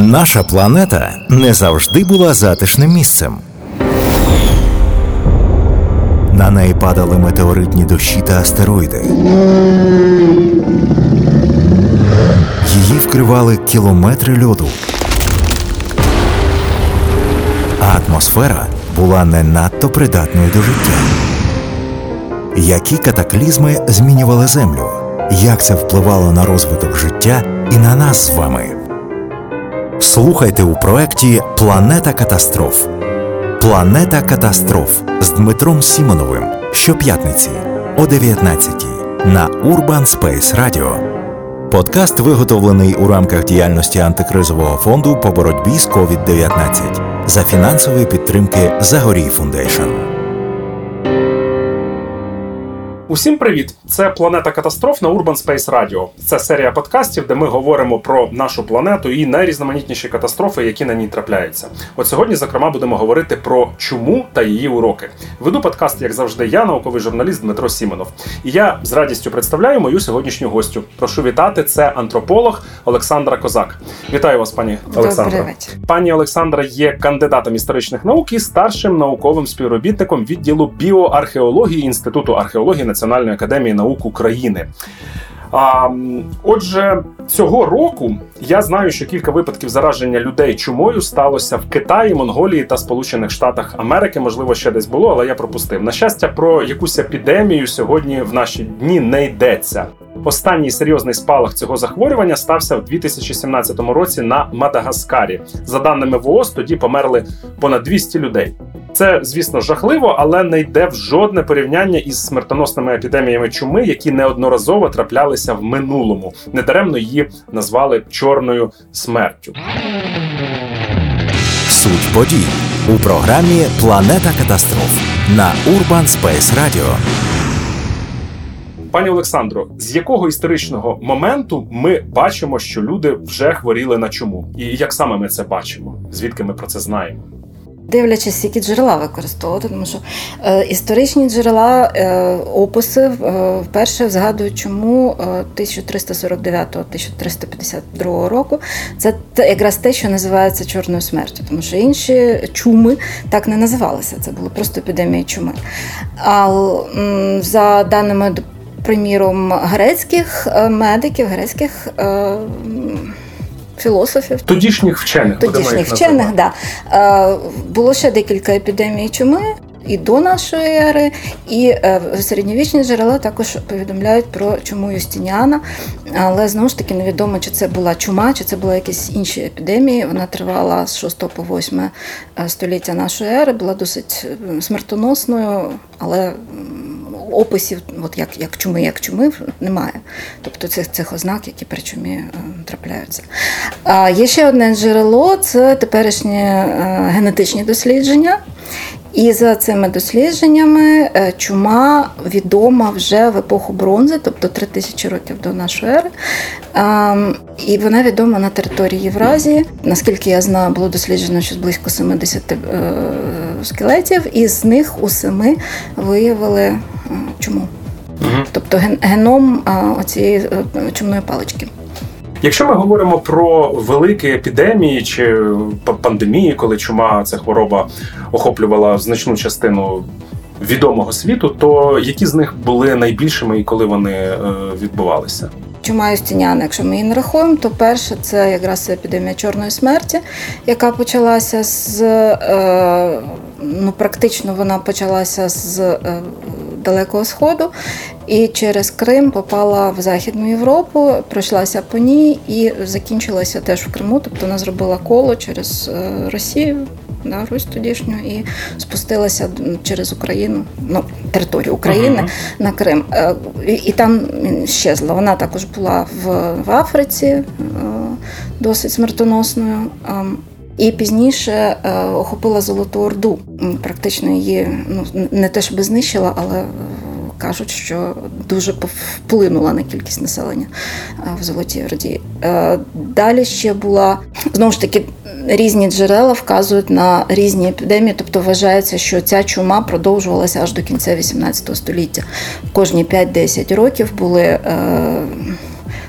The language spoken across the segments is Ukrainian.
Наша планета не завжди була затишним місцем. На неї падали метеоритні дощі та астероїди. Її вкривали кілометри льоду. А атмосфера була не надто придатною до життя. Які катаклізми змінювали Землю? Як це впливало на розвиток життя і на нас з вами? Слухайте у проєкті Планета катастроф. Планета катастроф з Дмитром Сімоновим щоп'ятниці о 19 на Urban Space Radio. Подкаст виготовлений у рамках діяльності антикризового фонду по боротьбі з COVID-19 за фінансової підтримки Zagoriy Foundation. Усім привіт! Це планета катастроф на Urban Space Radio. Це серія подкастів, де ми говоримо про нашу планету і найрізноманітніші катастрофи, які на ній трапляються. От сьогодні, зокрема, будемо говорити про чуму та її уроки. Веду подкаст, як завжди, я, науковий журналіст Дмитро Сімонов. І я з радістю представляю мою сьогоднішню гостю. Прошу вітати. Це антрополог Олександра Козак. Вітаю вас, пані Олександра. Пані Олександра є кандидатом історичних наук і старшим науковим співробітником відділу біоархеології Інституту археології Національної академії наук України. А, Отже, цього року я знаю, що кілька випадків зараження людей чумою сталося в Китаї, Монголії та Сполучених Штатах Америки. Можливо, ще десь було, але я пропустив. На щастя, про якусь епідемію сьогодні в наші дні не йдеться. Останній серйозний спалах цього захворювання стався в 2017 році на Мадагаскарі. За даними ВООЗ, тоді померли понад 200 людей. Це, звісно, жахливо, але не йде в жодне порівняння із смертоносними епідеміями чуми, які неодноразово траплялися в минулому. Недаремно її назвали чорною смертю. Суть подій у програмі Планета катастроф на Urban Space Radio. Пані Олександро, з якого історичного моменту ми бачимо, що люди вже хворіли на чому, І як саме ми це бачимо? Звідки ми про це знаємо? Дивлячись, які джерела використовувати, тому що е, історичні джерела, е, описи е, вперше згадують, чому 1349-1352 е, року це якраз те, що називається чорною смертю, тому що інші чуми так не називалися. Це були просто епідемії чуми. А за даними приміром грецьких медиків, грецьких. Е, філософів, тодішніх вчених тодішніх вчених, да е, було ще декілька епідемій чуми. І до нашої ери, і середньовічні джерела також повідомляють про чуму Юстиніана, але знову ж таки невідомо, чи це була чума, чи це були якісь інші епідемії. Вона тривала з 6 по 8 століття нашої ери, була досить смертоносною, але описів, от як як чуми, як чуми, немає. Тобто цих цих ознак, які при чумі е, трапляються. А Є ще одне джерело це теперішні е, генетичні дослідження. І за цими дослідженнями е, чума відома вже в епоху бронзи, тобто 3000 років до нашої ери. Ем, і вона відома на території Євразії. Наскільки я знаю, було досліджено щось близько 70 скелетів, і з них у семи виявили чому. Угу. Тобто геном цієї е, чумної палички. Якщо ми говоримо про великі епідемії чи пандемії, коли чума ця хвороба охоплювала значну частину відомого світу, то які з них були найбільшими і коли вони е, відбувалися? Чума Юстиніана, якщо ми її не рахуємо, то перше це якраз епідемія чорної смерті, яка почалася з е, ну практично вона почалася з Далекого Сходу і через Крим попала в Західну Європу, пройшлася по ній і закінчилася теж в Криму. Тобто вона зробила коло через е, Росію. Да, Русь тодішню і спустилася через Україну, ну територію України uh-huh. на Крим. Е, і, і там щезла. Вона також була в, в Африці е, досить смертоносною. І пізніше е, охопила Золоту Орду. Практично її ну не те, щоб знищила, але е, кажуть, що дуже вплинула на кількість населення е, в Золотій Орді. Далі ще була знову ж таки. Різні джерела вказують на різні епідемії, тобто вважається, що ця чума продовжувалася аж до кінця 18 століття. Кожні 5-10 років були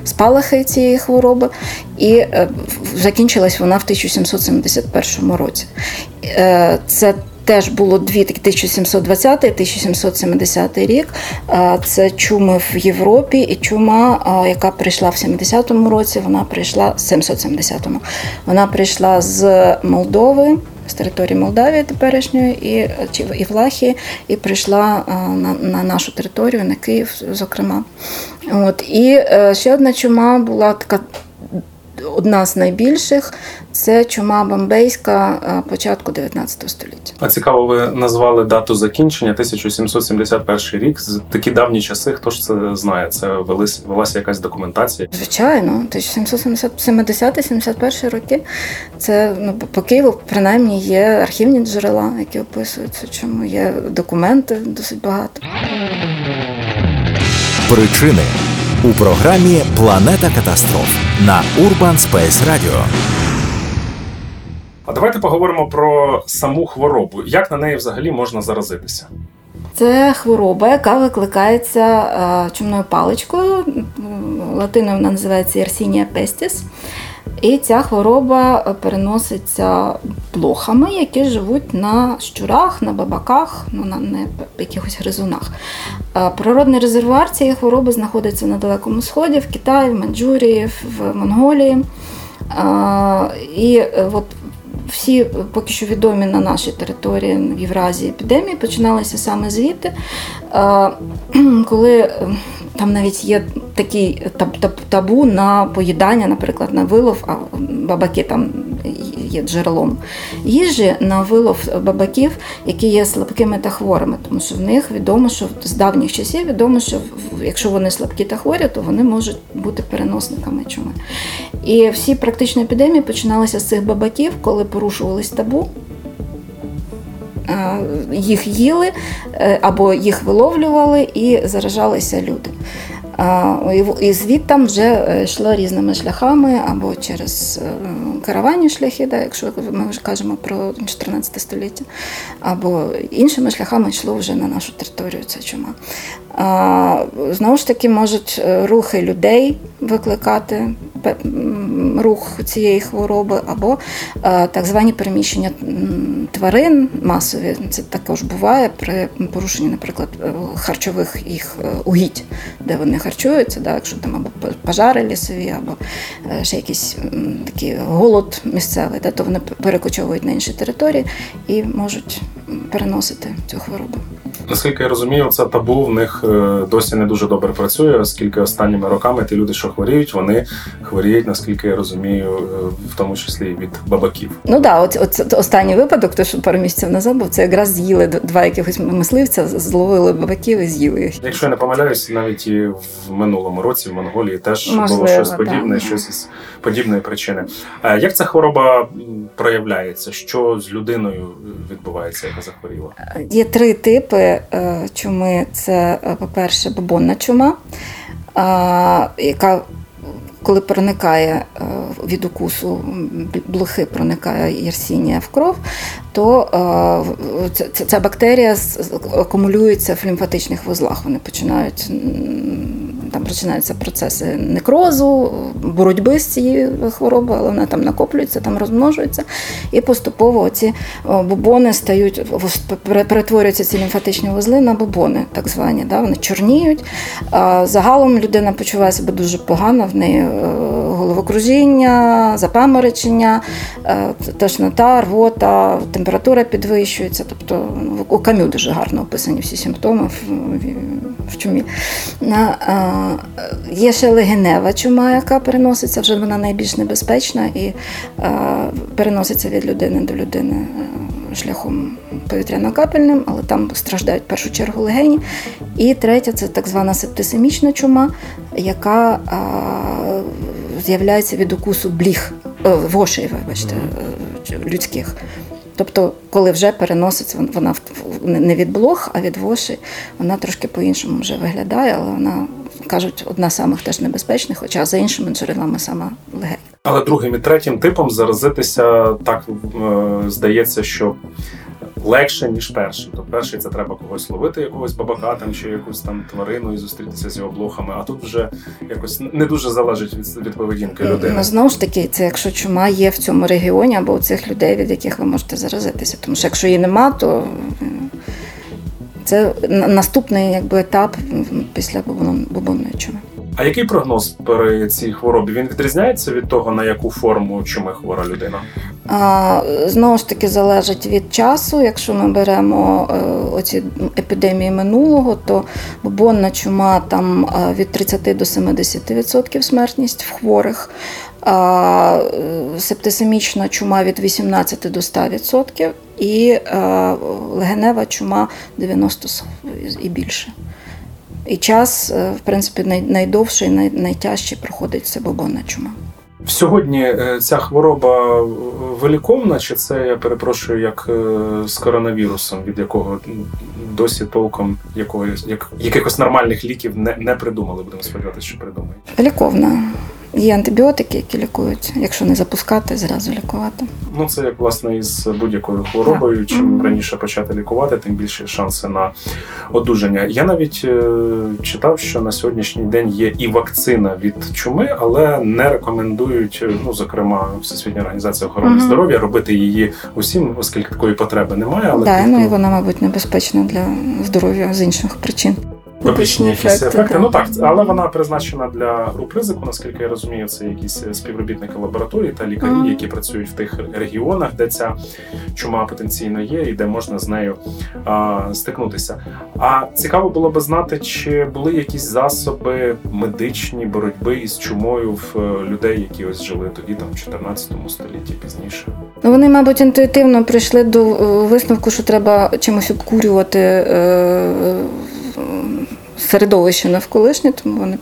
спалахи цієї хвороби, і е, закінчилась вона в 1771 році. Е, Це Теж було дві 1720 1770 рік. Е, Це чуми в Європі, і чума, яка прийшла в 70-му році, вона прийшла 770-му. Вона прийшла з Молдови. З території Молдавії теперішньої і, і Влахії, і прийшла е, на, на нашу територію, на Київ, зокрема. От. І е, ще одна чума була така одна з найбільших це чума бомбейська е, початку 19 століття. А цікаво, ви назвали дату закінчення 1771 рік. З такі давні часи. Хто ж це знає? Це велись велася якась документація. Звичайно, 1770-71 роки. Це ну по Києву принаймні є архівні джерела, які описуються. Чому є документи досить багато. Причини у програмі Планета катастроф на Urban Space Radio. А давайте поговоримо про саму хворобу. Як на неї взагалі можна заразитися? Це хвороба, яка викликається е, чумною паличкою. Латиною вона називається Yersinia pestis. І ця хвороба переноситься блохами, які живуть на щурах, на бабаках, ну на не якихось гризунах. Е, Природний резервуар цієї хвороби знаходиться на Далекому Сході, в Китаї, в Маньчжурії, в Монголії. Е, І е, от всі поки що відомі на нашій території в Євразії епідемії починалися саме звідти, Е, коли е, там навіть є такий таб- таб- табу на поїдання, наприклад, на вилов, а бабаки там є джерелом їжі на вилов бабаків, які є слабкими та хворими, тому що в них відомо, що з давніх часів відомо, що якщо вони слабкі та хворі, то вони можуть бути переносниками чуми. І всі практичні епідемії починалися з цих бабаків, коли порушувались табу. Е, Їх їли е, або їх виловлювали і заражалися люди. І звідтам вже е, йшло різними шляхами або через караванні шляхи, да, якщо ми вже кажемо про 14 століття, або іншими шляхами йшло вже на нашу територію ця чума. Знову ж таки, можуть е, рухи людей викликати рух цієї хвороби, або е, так звані переміщення тварин масові. Це також буває при порушенні, наприклад, е, харчових їх угідь, де вони харчуються, да, якщо там або пожари лісові, або ще якийсь такий голод місцевий, то вони перекочовують на інші території і можуть переносити цю хворобу. Наскільки я розумію, це табу в них е, досі не дуже добре працює, оскільки останніми роками ті люди, що хворіють, вони хворіють, наскільки я розумію, е, в тому числі від бабаків. Ну так, от, от, останній випадок, то що пару місяців назад був, це якраз з'їли два якихось мисливця, зловили бабаків і з'їли їх. Якщо я не помиляюсь, навіть і в минулому році в Монголії теж Можливо, було щось да. подібне, щось із подібної причини. Е, Як ця хвороба проявляється? Що з людиною відбувається, яка захворіла? Є три типи е, чуми. Це, е, по-перше, бубонна чума, яка коли проникає е, від укусу блохи, проникає єрсінія в кров, то ця- бактерія акумулюється в лімфатичних вузлах. Вони починають там починаються процеси некрозу, боротьби з цією хворобою, але вона там накоплюється, там розмножується, і поступово ці о, бубони стають перетворюються ці лімфатичні вузли на бубони, так звані. Да? Вони чорніють. Загалом людина почуває себе дуже погано, в неї е, головокружіння, запаморочення, е, тошнота, рвота, температура підвищується. Тобто ну, у камю дуже гарно описані всі симптоми в чумі. Е, Є ще легенева чума, яка переноситься, вже вона найбільш небезпечна і е, переноситься від людини до людини е, шляхом повітряно-капельним, але там страждають в першу чергу легені. І третя це так звана септисемічна чума, яка з'являється від укусу бліг, вошей, вибачте, людських. Тобто, коли вже переноситься, вона не від блох, а від вошей, вона трошки по-іншому вже виглядає, але вона, кажуть, одна з самих теж небезпечних, хоча за іншими джерелами сама легень. Але другим і третім типом заразитися так е, здається, що легше, ніж перший. То перший це треба когось ловити, якогось бабака там чи якусь там тварину і зустрітися з його блохами. А тут вже якось не дуже залежить від, від поведінки людини. Ну, знову ж таки, це якщо чума є в цьому регіоні або у цих людей, від яких ви можете заразитися. Тому що якщо її нема, то це наступний якби, етап після бубон- бубонної чуми. А який прогноз при цій хворобі? Він відрізняється від того, на яку форму чуми хвора людина? А, Знову ж таки, залежить від часу. Якщо ми беремо е, оці епідемії минулого, то бубонна чума там е, від 30 до 70% смертність в хворих, а е, септисемічна чума від 18 до 100% і е, легенева чума 90 і більше. І час, е, в принципі, найдовший, най- найтяжчий проходить це бубонна чума. Сьогодні ця хвороба виліковна, чи це я перепрошую, як з коронавірусом, від якого досі толком якоїсь як, якихось нормальних ліків не, не придумали. Будемо сподіватися, що придумають. Ліковна. Є антибіотики, які лікують. Якщо не запускати, зразу лікувати. Ну це як власне із будь-якою хворобою. Чим раніше почати лікувати, тим більше шанси на одужання. Я навіть е, читав, що на сьогоднішній день є і вакцина від чуми, але не рекомендують, е, ну зокрема, Всесвітня організація охорони Мгм. здоров'я робити її усім, оскільки такої потреби немає. Але да, ну і вона, мабуть, небезпечна для здоров'я з інших причин. Побічні якісь ефекти. Ну так, але вона призначена для груп ризику, наскільки я розумію, це якісь співробітники лабораторії та лікарі, Мгм. які працюють в тих регіонах, де ця чума потенційно є, і де можна з нею а, стикнутися. А цікаво було би знати, чи були якісь засоби медичні боротьби із чумою в е, людей, які ось жили тоді, там в 14 столітті пізніше. Ну, вони, мабуть, інтуїтивно прийшли до е, висновку, що треба чимось обкурювати е, е, середовище навколишнє, тому вони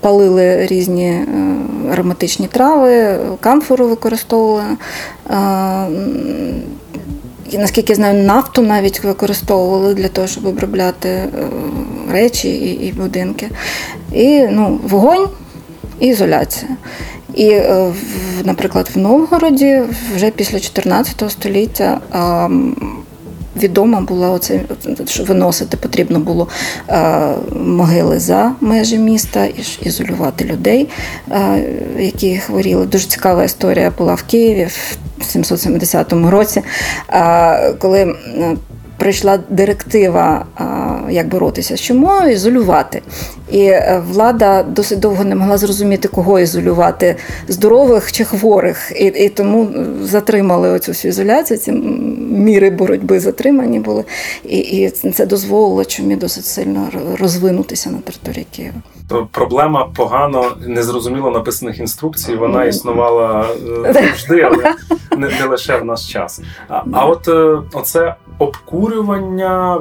палили різні е, ароматичні трави, камфору використовували. Е, І, наскільки знаю, нафту навіть використовували для того, щоб обробляти е, речі і, і будинки. І ну, вогонь і ізоляція. І, наприклад, в Новгороді вже після 14 століття відома була оце, що виносити потрібно було е, могили за межі міста і ізолювати людей, е, які хворіли. Дуже цікава історія була в Києві в 770 році, е, коли прийшла директива, як боротися з чумою, ізолювати. І е, влада досить довго не могла зрозуміти, кого ізолювати здорових чи хворих. І, і тому затримали оцю всю ізоляцію. Ці міри боротьби затримані були. І, і це дозволило чумі досить сильно розвинутися на території Києва. Проблема погано незрозуміло написаних інструкцій. Вона існувала е, завжди, але не, не лише в наш час. А, а от е, оце обкурювання.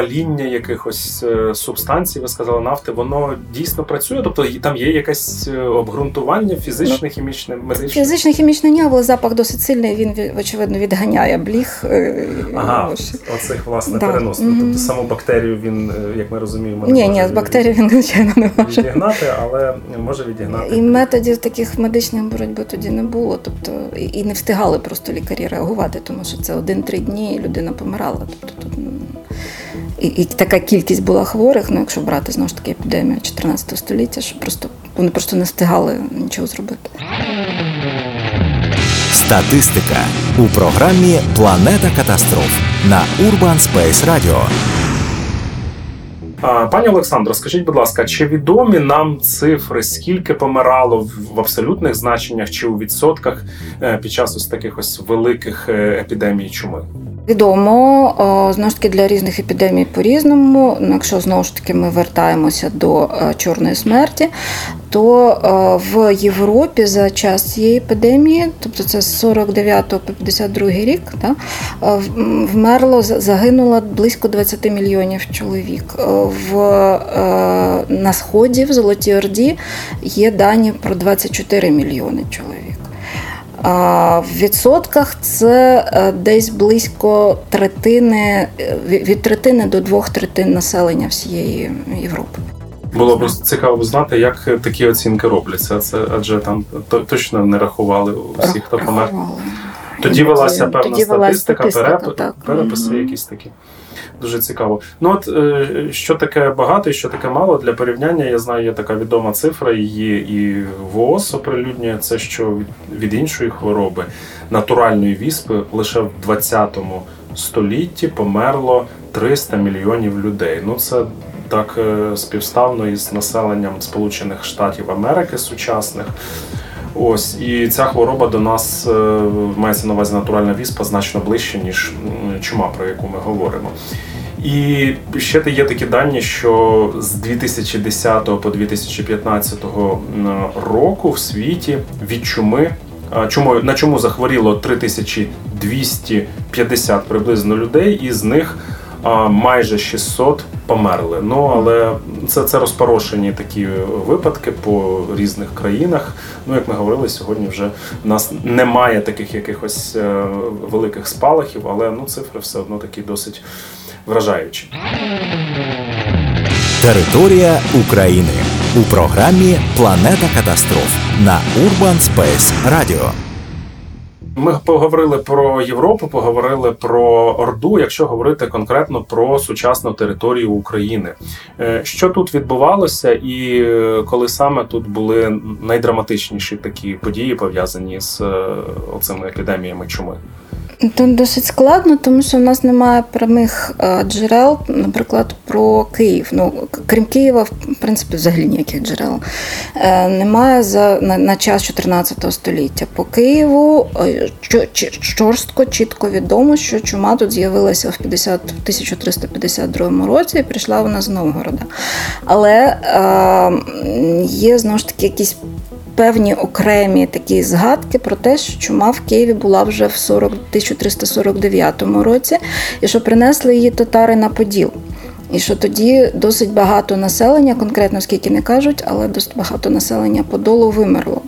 Паління якихось е, субстанцій, ви сказали, нафти, воно дійсно працює. Тобто там є якесь е, обґрунтування фізичне, хімічне, медичне. Фізично хімічно ні, але запах досить сильний. Він ві- очевидно відганяє бліг. е, Ага, оцих власне Да. переносних. Мгм. Тобто саму бактерію він, як ми розуміємо, не Ні, може ні, з бактерій він звичайно не може. відігнати, але може відігнати. І методів таких медичних боротьби тоді не було. Тобто і не встигали просто лікарі реагувати, тому що це один-три дні і людина помирала. Тобто тут і, і така кількість була хворих. Ну, якщо брати знову ж таки епідемію 14 століття, що просто вони просто не встигали нічого зробити. Статистика у програмі Планета катастроф на Urban Space Radio. Пані Олександро, скажіть, будь ласка, чи відомі нам цифри, скільки помирало в- абсолютних значеннях чи у відсотках е, під час ось таких ось великих е, епідемій чуми? Відомо знову ж таки для різних епідемій по-різному. Ну, якщо знову ж таки ми вертаємося до е, чорної смерті, то е, в Європі за час цієї епідемії, тобто це з 49 по 52 рік, да, е, вмерло за- загинуло близько 20 мільйонів чоловік. Е, В на сході в Золотій Орді є дані про 24 мільйони чоловік. В відсотках це десь близько третини від третини до двох третин населення всієї Європи. Було б цікаво знати, як такі оцінки робляться. Це адже там то- точно не рахували всіх, хто помер. Тоді велася певна Тоді статистика, статистика, переп... так. переписи Мгм. якісь такі. Дуже цікаво. Ну от е, що таке багато і що таке мало для порівняння, я знаю, є така відома цифра, її і ВООЗ оприлюднює це, що від, від іншої хвороби натуральної віспи лише в 20 столітті померло 300 мільйонів людей. Ну це так е, співставно із населенням Сполучених Штатів Америки сучасних. Ось і ця хвороба до нас е, мається на увазі натуральна віспа значно ближче, ніж чума, про яку ми говоримо. І ще є такі дані, що з 2010 по 2015 року в світі від чуми чумою на чому захворіло 3250 приблизно людей, і з них майже 600 померли. Ну але це, це розпорошені такі випадки по різних країнах. Ну, як ми говорили, сьогодні вже в нас немає таких якихось е, великих спалахів, але ну цифри все одно такі досить вражаючі. Територія України у програмі Планета катастроф на Urban Space Radio. Ми поговорили про Європу, поговорили про Орду, якщо говорити конкретно про сучасну територію України. Е, Що тут відбувалося, і е, коли саме тут були найдраматичніші такі події пов'язані з е, оцими епідеміями чуми? Тут досить складно, тому що в нас немає прямих джерел, наприклад, про Київ. Ну, крім Києва, принципі, взагалі ніяких джерел. Е, Немає за на, на час 14 століття. По Києву е, чо- чітко відомо, що чума тут з'явилася в 50, 1352 році і прийшла вона з Новгорода. Але е, є знову ж таки якісь певні окремі такі згадки про те, що чума в Києві була вже в 40, 1349 році, і що принесли її татари на Поділ. І що тоді досить багато населення, конкретно скільки не кажуть, але досить багато населення Подолу вимерло.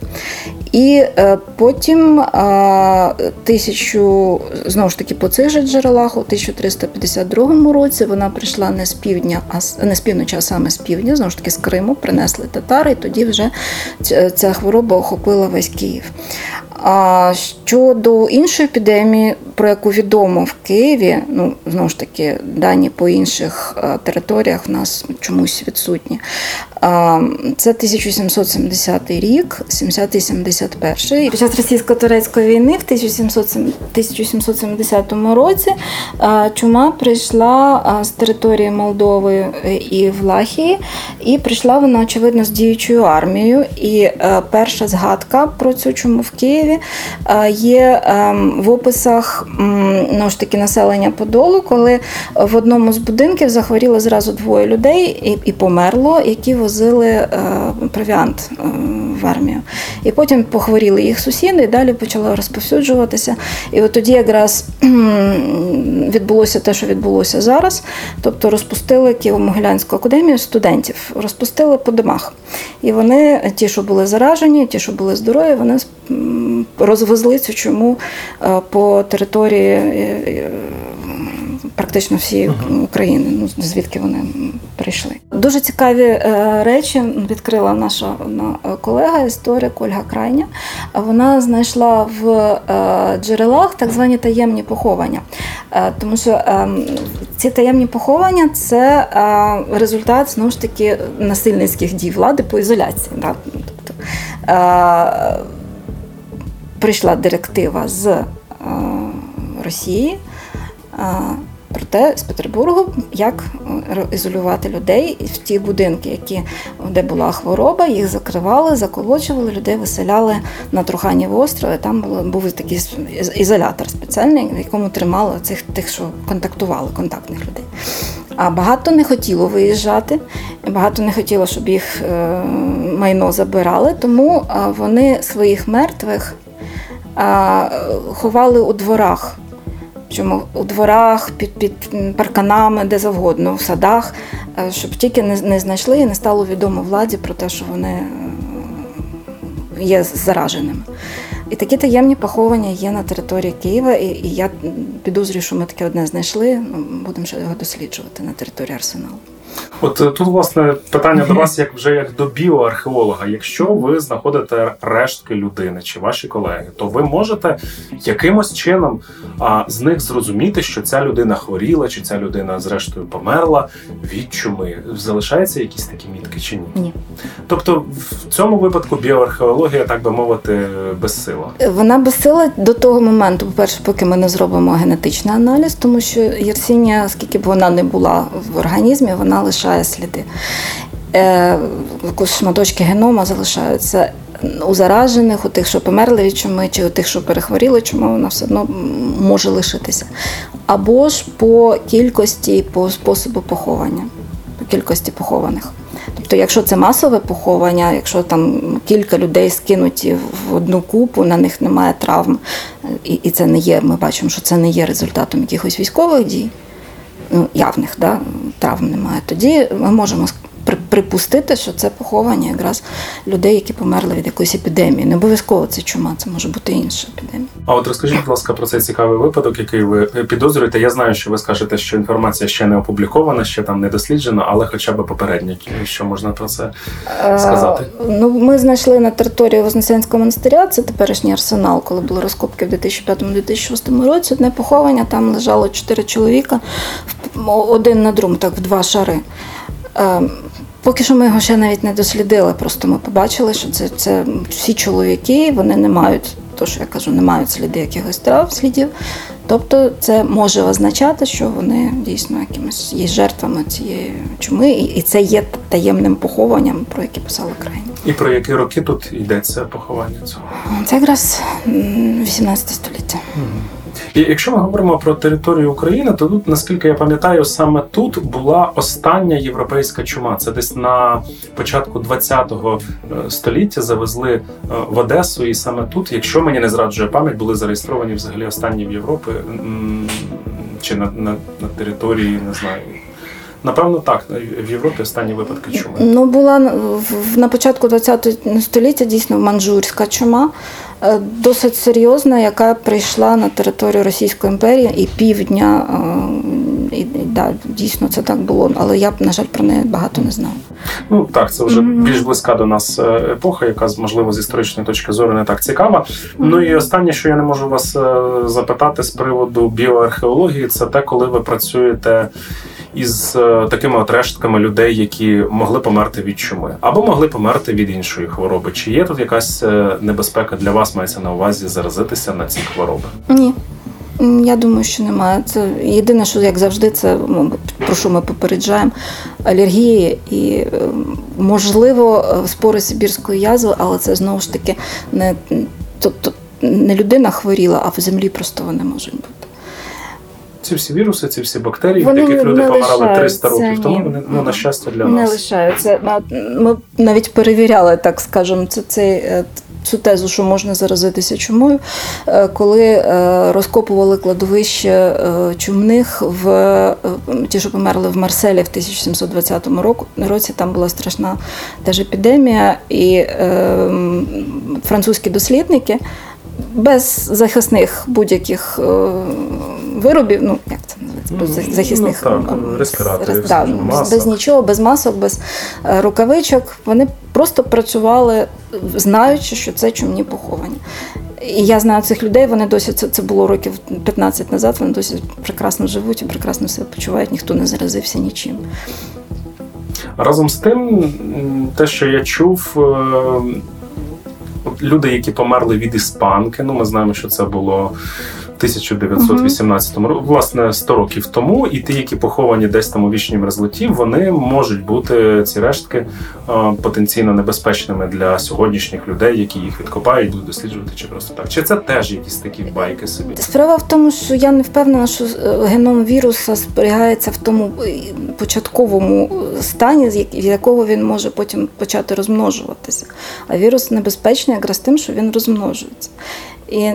І е, потім е, тисячу, знову ж таки, по цих же джерелах, у 1352 році вона прийшла не з півдня, а не з півночі, а саме з півдня, знову ж таки, з Криму, принесли татари, і тоді вже ця- хвороба охопила весь Київ. А щодо іншої епідемії, про яку відомо в Києві, ну знову ж таки, дані по інших е, територіях в нас чомусь відсутні. Це 1770 рік, 70-71. Під час російсько-турецької війни в 1770 році е, чума прийшла е, з території Молдови і Влахії, і прийшла вона, очевидно, з діючою армією. І перша згадка про цю чуму в Києві е, є ем, в описах ну, ж таки населення Подолу, коли в одному з будинків захворіло зразу двоє людей і, і померло, які возили е, провіант е, в армію. І потім похворіли їх сусіди, і далі почало розповсюджуватися. І от тоді якраз відбулося те, що відбулося зараз. Тобто розпустили Києво-Могилянську академію студентів, розпустили по домах. І вони, ті, що були заражені, ті, що були здорові, вони розвезли цю чуму е, по території е, е, практично всієї України, ну звідки вони прийшли. Дуже цікаві речі відкрила наша колега, історик Ольга Крайня. Вона знайшла в джерелах так звані таємні поховання. Тому що е, ці таємні поховання це результат знову ж таки насильницьких дій влади по ізоляції. Тобто, прийшла директива з е, Росії. е, Про те, з Петербургу, як е, ізолювати людей в ті будинки, які, де була хвороба, їх закривали, заколочували, людей виселяли на Труханів острові. Там було, був такий ізолятор спеціальний, в якому тримали цих тих, що контактували, контактних людей. А багато не хотіло виїжджати, багато не хотіло, щоб їх майно забирали, тому вони своїх мертвих ховали у дворах. Чому у дворах, під, під парканами, де завгодно, в садах, е, щоб тільки не, не знайшли і не стало відомо владі про те, що вони е, є зараженими. І такі таємні поховання є на території Києва, і, і я підозрюю, що ми таке одне знайшли. Ну, будемо ще його досліджувати на території арсеналу. От е, тут, власне, питання до вас, як вже як до біоархеолога. Якщо ви знаходите рештки людини чи ваші колеги, то ви можете якимось чином а, з них зрозуміти, що ця людина хворіла, чи ця людина зрештою померла від чуми. Залишаються якісь такі мітки чи ні? Ні. Тобто в цьому випадку біоархеологія, так би мовити, безсила. Вона безсила до того моменту, по-перше, поки ми не зробимо генетичний аналіз, тому що Єрсінія, скільки б вона не була в організмі, вона лишає сліди. Е, шматочки генома залишаються у заражених, у тих, що померли від чуми, чи у тих, що перехворіли чумою, вона все одно може лишитися. Або ж по кількості, по способу поховання, по кількості похованих. Тобто, якщо це масове поховання, якщо там кілька людей скинуті в одну купу, на них немає травм, і, це не є, ми бачимо, що це не є результатом якихось військових дій, явних да, травм немає, тоді ми можемо припустити, що це поховання якраз людей, які померли від якоїсь епідемії. Не обов'язково це чума, це може бути інша епідемія. А от розкажіть, будь ласка, про цей цікавий випадок, який ви підозрюєте. Я знаю, що ви скажете, що інформація ще не опублікована, ще там не досліджена, але хоча б попередньо, що можна про це сказати. Е, Ну, ми знайшли на території Вознесенського монастиря, це теперішній арсенал, коли були розкопки в 2005-2006 році. Одне поховання, там лежало чотири чоловіка, один на друм, так в два шари. Поки що ми його ще навіть не дослідили, просто ми побачили, що це, це всі чоловіки, вони не мають, то що я кажу, не мають сліди якихось трав, слідів. Тобто це може означати, що вони дійсно якимось є жертвами цієї чуми, і це є таємним похованням, про яке писали крайні. І про які роки тут йдеться поховання цього? Це якраз 18 століття. І якщо ми говоримо про територію України, то тут, наскільки я пам'ятаю, саме тут була остання європейська чума. Це десь на початку 20-го е, століття завезли е, в Одесу, і саме тут, якщо мені не зраджує пам'ять, були зареєстровані взагалі останні в Європі чи на, на, на території, не знаю. Напевно, так. В Європі останні випадки чуми. Ну, була на- початку ХХ століття дійсно манжурська чума, досить серйозна, яка прийшла на територію Російської імперії і півдня. е, І, і, да, дійсно це так було, але я, на жаль, про неї багато не знаю. Ну так, це вже Мгм. більш близька до нас е, епоха, яка можливо з історичної точки зору не так цікава. Ну і останнє, що я не можу вас е, запитати з приводу біоархеології, це те, коли ви працюєте із е, такими от рештками людей, які могли померти від чуми, або могли померти від іншої хвороби. Чи є тут якась е, небезпека для вас мається на увазі заразитися на ці хвороби? Ні. Я думаю, що немає. Це єдине, що як завжди, це про що ми попереджаємо алергії і можливо спори сибірської язви, але це знову ж таки не тобто не людина хворіла, а в землі просто вони можуть бути. Ці всі віруси, ці всі бактерії, Вони від яких люди не помирали 300 лишаються, років тому, вони ну на щастя для не нас. лишаються. Ми навіть перевіряли, так скажемо, це цей. е, Цю тезу, що можна заразитися чумою, е, коли е, розкопували кладовище чумних в ті, що померли в Марселі в 1720 році, там була страшна теж епідемія, і е, французькі дослідники без захисних будь-яких е, виробів, ну як це називається, без Ну, захисних ну, так, респіраторів, да, скажімо, без нічого, без масок, без е, рукавичок. Вони просто працювали, знаючи, що це чумні поховані. І я знаю цих людей, вони досі це, це було років 15 назад. Вони досі прекрасно живуть і прекрасно себе почувають, ніхто не заразився нічим. Разом з тим, те, що я чув, е, люди, які померли від іспанки, ну ми знаємо, що це було 1918 році, власне, 100 років тому, і ті, які поховані десь там у вічній мерзлоті, вони можуть бути ці рештки е, потенційно небезпечними для сьогоднішніх людей, які їх відкопають, будуть досліджувати чи просто так. Чи це теж якісь такі байки собі? Справа в тому, що я не впевнена, що е, геном віруса зберігається в тому е, початковому стані, з якого він може потім почати розмножуватися. А вірус небезпечний якраз тим, що він розмножується. І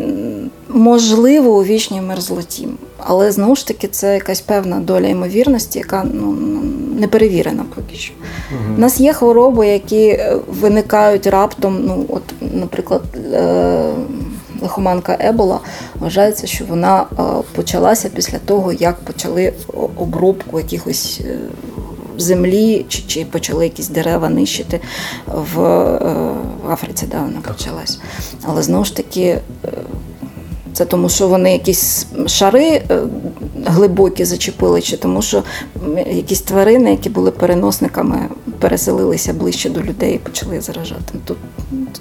можливо у вічній мерзлоті, але знову ж таки це якась певна доля ймовірності, яка ну, не перевірена поки що. У нас є хвороби, які е, виникають раптом. Ну, от, наприклад, е, лихоманка Ебола вважається, що вона е, почалася після того, як почали обробку якихось землі, чи, чи почали якісь дерева нищити в, е, в Африці, да, вона почалась. Але знову ж таки. е, Це тому, що вони якісь шари е, глибокі зачепили, чи тому, що якісь тварини, які були переносниками, переселилися ближче до людей і почали заражати. Тут,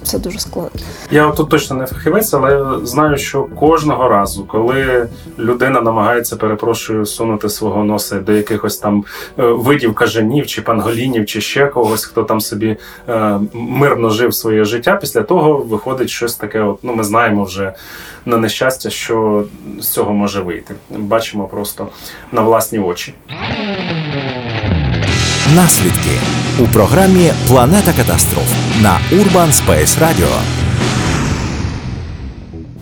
все дуже складно. Я тут точно не фахівець, але знаю, що кожного разу, коли людина намагається, перепрошую, сунути свого носа до якихось там е, видів кажанів чи панголінів, чи ще когось, хто там собі е, мирно жив своє життя, після того виходить щось таке. От, ну, ми знаємо вже на нещастя, що з цього може вийти. Бачимо просто на власні очі. Наслідки у програмі Планета катастроф на Urban Space Radio.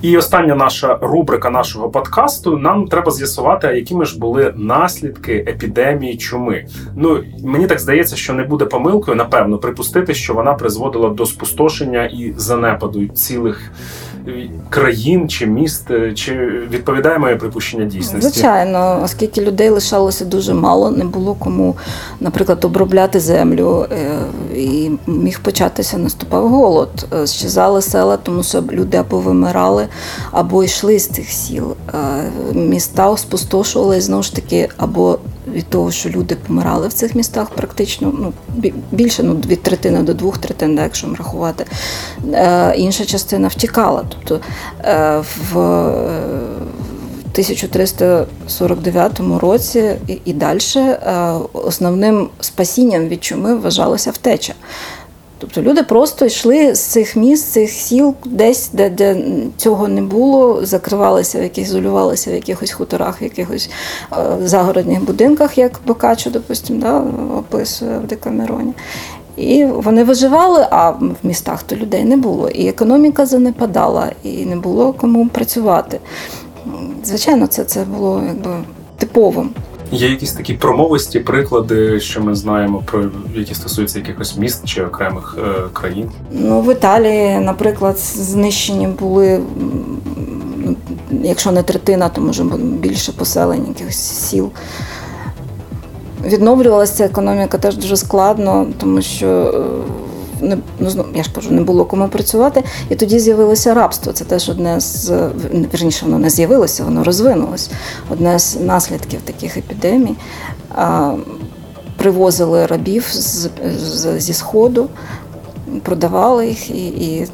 І остання наша рубрика нашого подкасту. Нам треба з'ясувати, якими ж були наслідки епідемії чуми. Ну мені так здається, що не буде помилкою, напевно, припустити, що вона призводила до спустошення і занепаду цілих країн чи міст. Е, Чи відповідає моє припущення дійсності? Звичайно, оскільки людей лишалося дуже мало, не було кому, наприклад, обробляти землю, е, і міг початися наступав голод. Е, Щезали села, тому що люди або вимирали, або йшли з цих сіл. Міста спустошували знову ж таки, або від того, що люди помирали в цих містах, практично ну, більше ну, від третини до двох третин, да, якщо рахувати. Е, Інша частина втікала. Тобто е, в е, 1349 році і, і далі основним спасінням від чуми вважалася втеча. Тобто люди просто йшли з цих міст, з цих сіл, десь, де, де цього не було, закривалися, в яких ізолювалися в якихось хуторах, в якихось е, загородних будинках, як Бокаччо, допустим, да, описує в Декамероні. І вони виживали, а в містах то людей не було. І економіка занепадала, і не було кому працювати. Звичайно, це, це було якби типовим. Є якісь такі промовисті приклади, що ми знаємо про які стосуються якихось міст чи окремих е, країн. Ну, в Італії, наприклад, знищені були, ну, якщо не третина, то може більше поселень, якихось сіл. Відновлювалася економіка теж дуже складно, тому що е, не, ну, знов- я ж кажу, не було кому працювати. І тоді з'явилося рабство. Це теж одне з вірніше, воно не з'явилося, воно розвинулось. Одне з наслідків таких епідемій. Привозили рабів з, з, зі сходу, продавали їх, і, і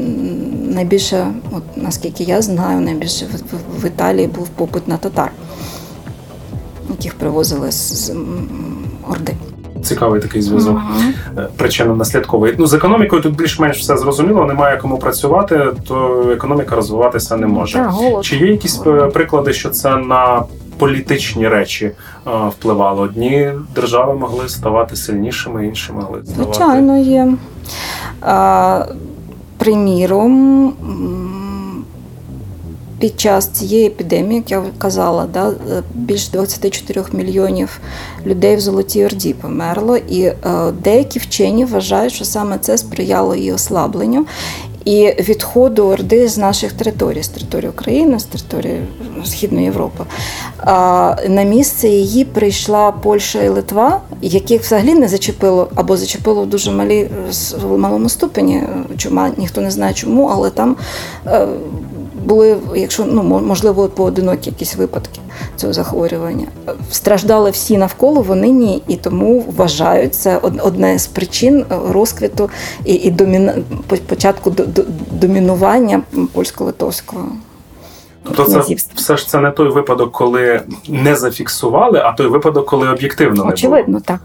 найбільше, от, наскільки я знаю, найбільше в, в Італії був попит на татар, яких привозили з, з Орди. Цікавий такий зв'язок. Е, Причинно-наслідковий. Ну, з економікою тут більш-менш все зрозуміло, немає кому працювати, то економіка розвиватися не може. Так. Чи є якісь е, приклади, що це на політичні речі е, впливало? Одні держави могли ставати сильнішими, інші могли ставати. Звичайно, є. А, приміром, під час цієї епідемії, як я казала, да, е, більше 24 мільйонів людей в Золотій Орді померло, і е, деякі вчені вважають, що саме це сприяло її ослабленню. І відходу Орди з наших територій, з території України, з території Східної Європи. На місце її прийшла Польща і Литва, яких взагалі не зачепило або зачепило в дуже малі, в малому ступені. Чума ніхто не знає чому, але там е, були, якщо ну мо- можливо, поодинокі якісь випадки цього захворювання. Страждали всі навколо, вони ні, і тому вважають це од- одне з причин е, розквіту і, і доміна... початку до- до- домінування польсько-литовського. Тобто це все ж це не той випадок, коли не зафіксували, а той випадок, коли об'єктивно не було. Очевидно, так.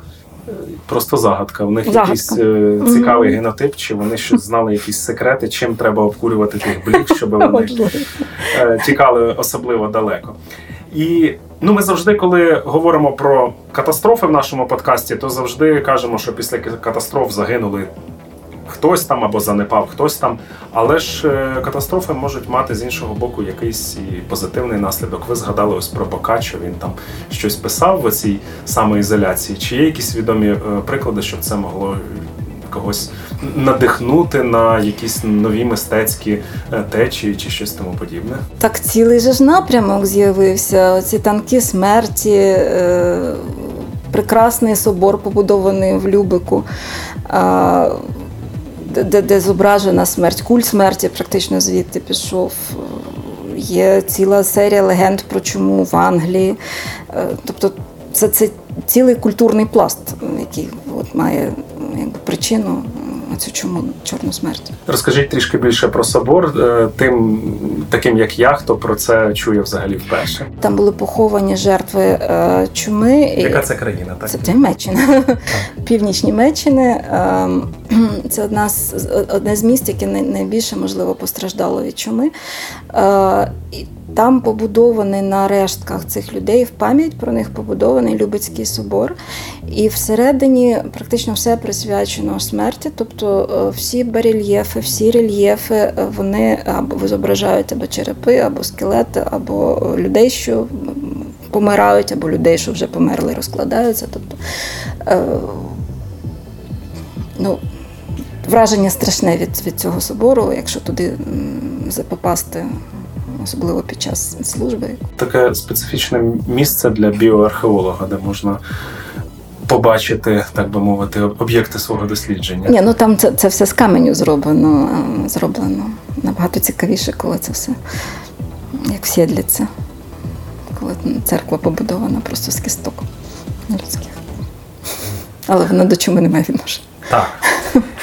Просто загадка. У них Загадка. якийсь е, цікавий генотип, чи вони щось знали якісь секрети, чим треба обкурювати тих блік, щоб вони е, тікали особливо далеко. І ну, ми завжди, коли говоримо про катастрофи в нашому подкасті, то завжди кажемо, що після катастроф загинули хтось там або занепав хтось там. Але ж е, катастрофи можуть мати з іншого боку якийсь і позитивний наслідок. Ви згадали ось про Бокаччо, він там щось писав в цій самоізоляції. Чи є якісь відомі е, приклади, щоб це могло когось надихнути на якісь нові мистецькі е, течії чи щось тому подібне? Так цілий же ж напрямок з'явився. Ці танки смерті, е, прекрасний собор, побудований в Любику. Де, де зображена смерть, культ смерті практично звідти пішов. Є ціла серія легенд про чому в Англії. Е, тобто це, це цілий культурний пласт, який от має якби, причину цю чому чорну смерть. Розкажіть трішки більше про собор, е, тим таким як я, хто про це чує взагалі вперше. Там були поховані жертви е, чуми. Яка це країна? Так? Це Німеччина, північ Німеччини. Це одна з одне з міст, яке найбільше можливо постраждало від чуми. Е, там побудований на рештках цих людей в пам'ять про них побудований Любецький собор. І всередині практично все присвячено смерті. Тобто е, всі барельєфи, всі рельєфи е, вони або зображають або черепи, або скелети, або людей, що помирають, або людей, що вже померли, розкладаються. Тобто, ну, Враження страшне від від цього собору, якщо туди попасти особливо під час служби. Таке специфічне місце для біоархеолога, де можна. Побачити, так би мовити, об'єкти свого дослідження. Ні, ну там це це все з каменю зроблено. зроблено. Набагато цікавіше, коли це все як Сєдліці. Коли церква побудована просто з кісток людських. Але вона до чому не має відношення. Так.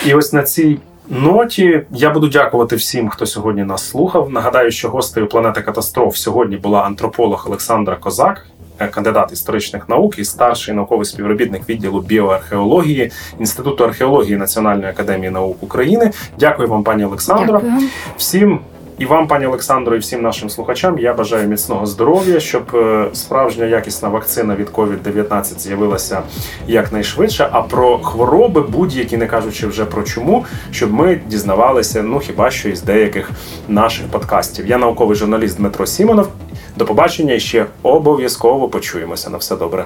І ось на цій ноті я буду дякувати всім, хто сьогодні нас слухав. Нагадаю, що гостею планети катастроф сьогодні була антрополог Олександра Козак. Е, кандидат історичних наук і старший науковий співробітник відділу біоархеології інституту археології Національної академії наук України. Дякую вам, пані Олександро. Дякую. Всім і вам, пані Олександро, і всім нашим слухачам я бажаю міцного здоров'я, щоб е, справжня якісна вакцина від COVID-19 з'явилася якнайшвидше. А про хвороби, будь-які, не кажучи вже про чому, щоб ми дізнавалися, ну хіба що із деяких наших подкастів. Я науковий журналіст Дмитро Сімонов. До побачення і ще обов'язково почуємося. На все добре.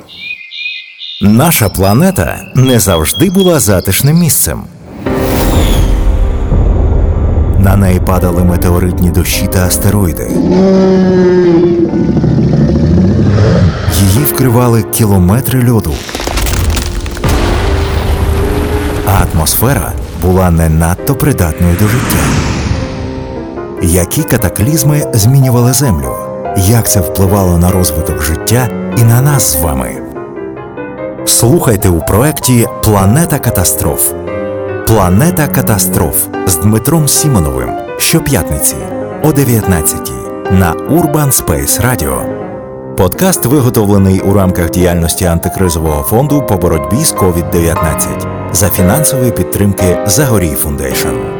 Наша планета не завжди була затишним місцем. На неї падали метеоритні дощі та астероїди. Її вкривали кілометри льоду. А атмосфера була не надто придатною до життя. Які катаклізми змінювали Землю? Як це впливало на розвиток життя і на нас з вами? Слухайте у проєкті Планета катастроф. Планета катастроф з Дмитром Сімоновим щоп'ятниці о 19-й на Urban Space Radio. Подкаст виготовлений у рамках діяльності антикризового фонду по боротьбі з COVID-19 за фінансової підтримки Zagoriy Foundation.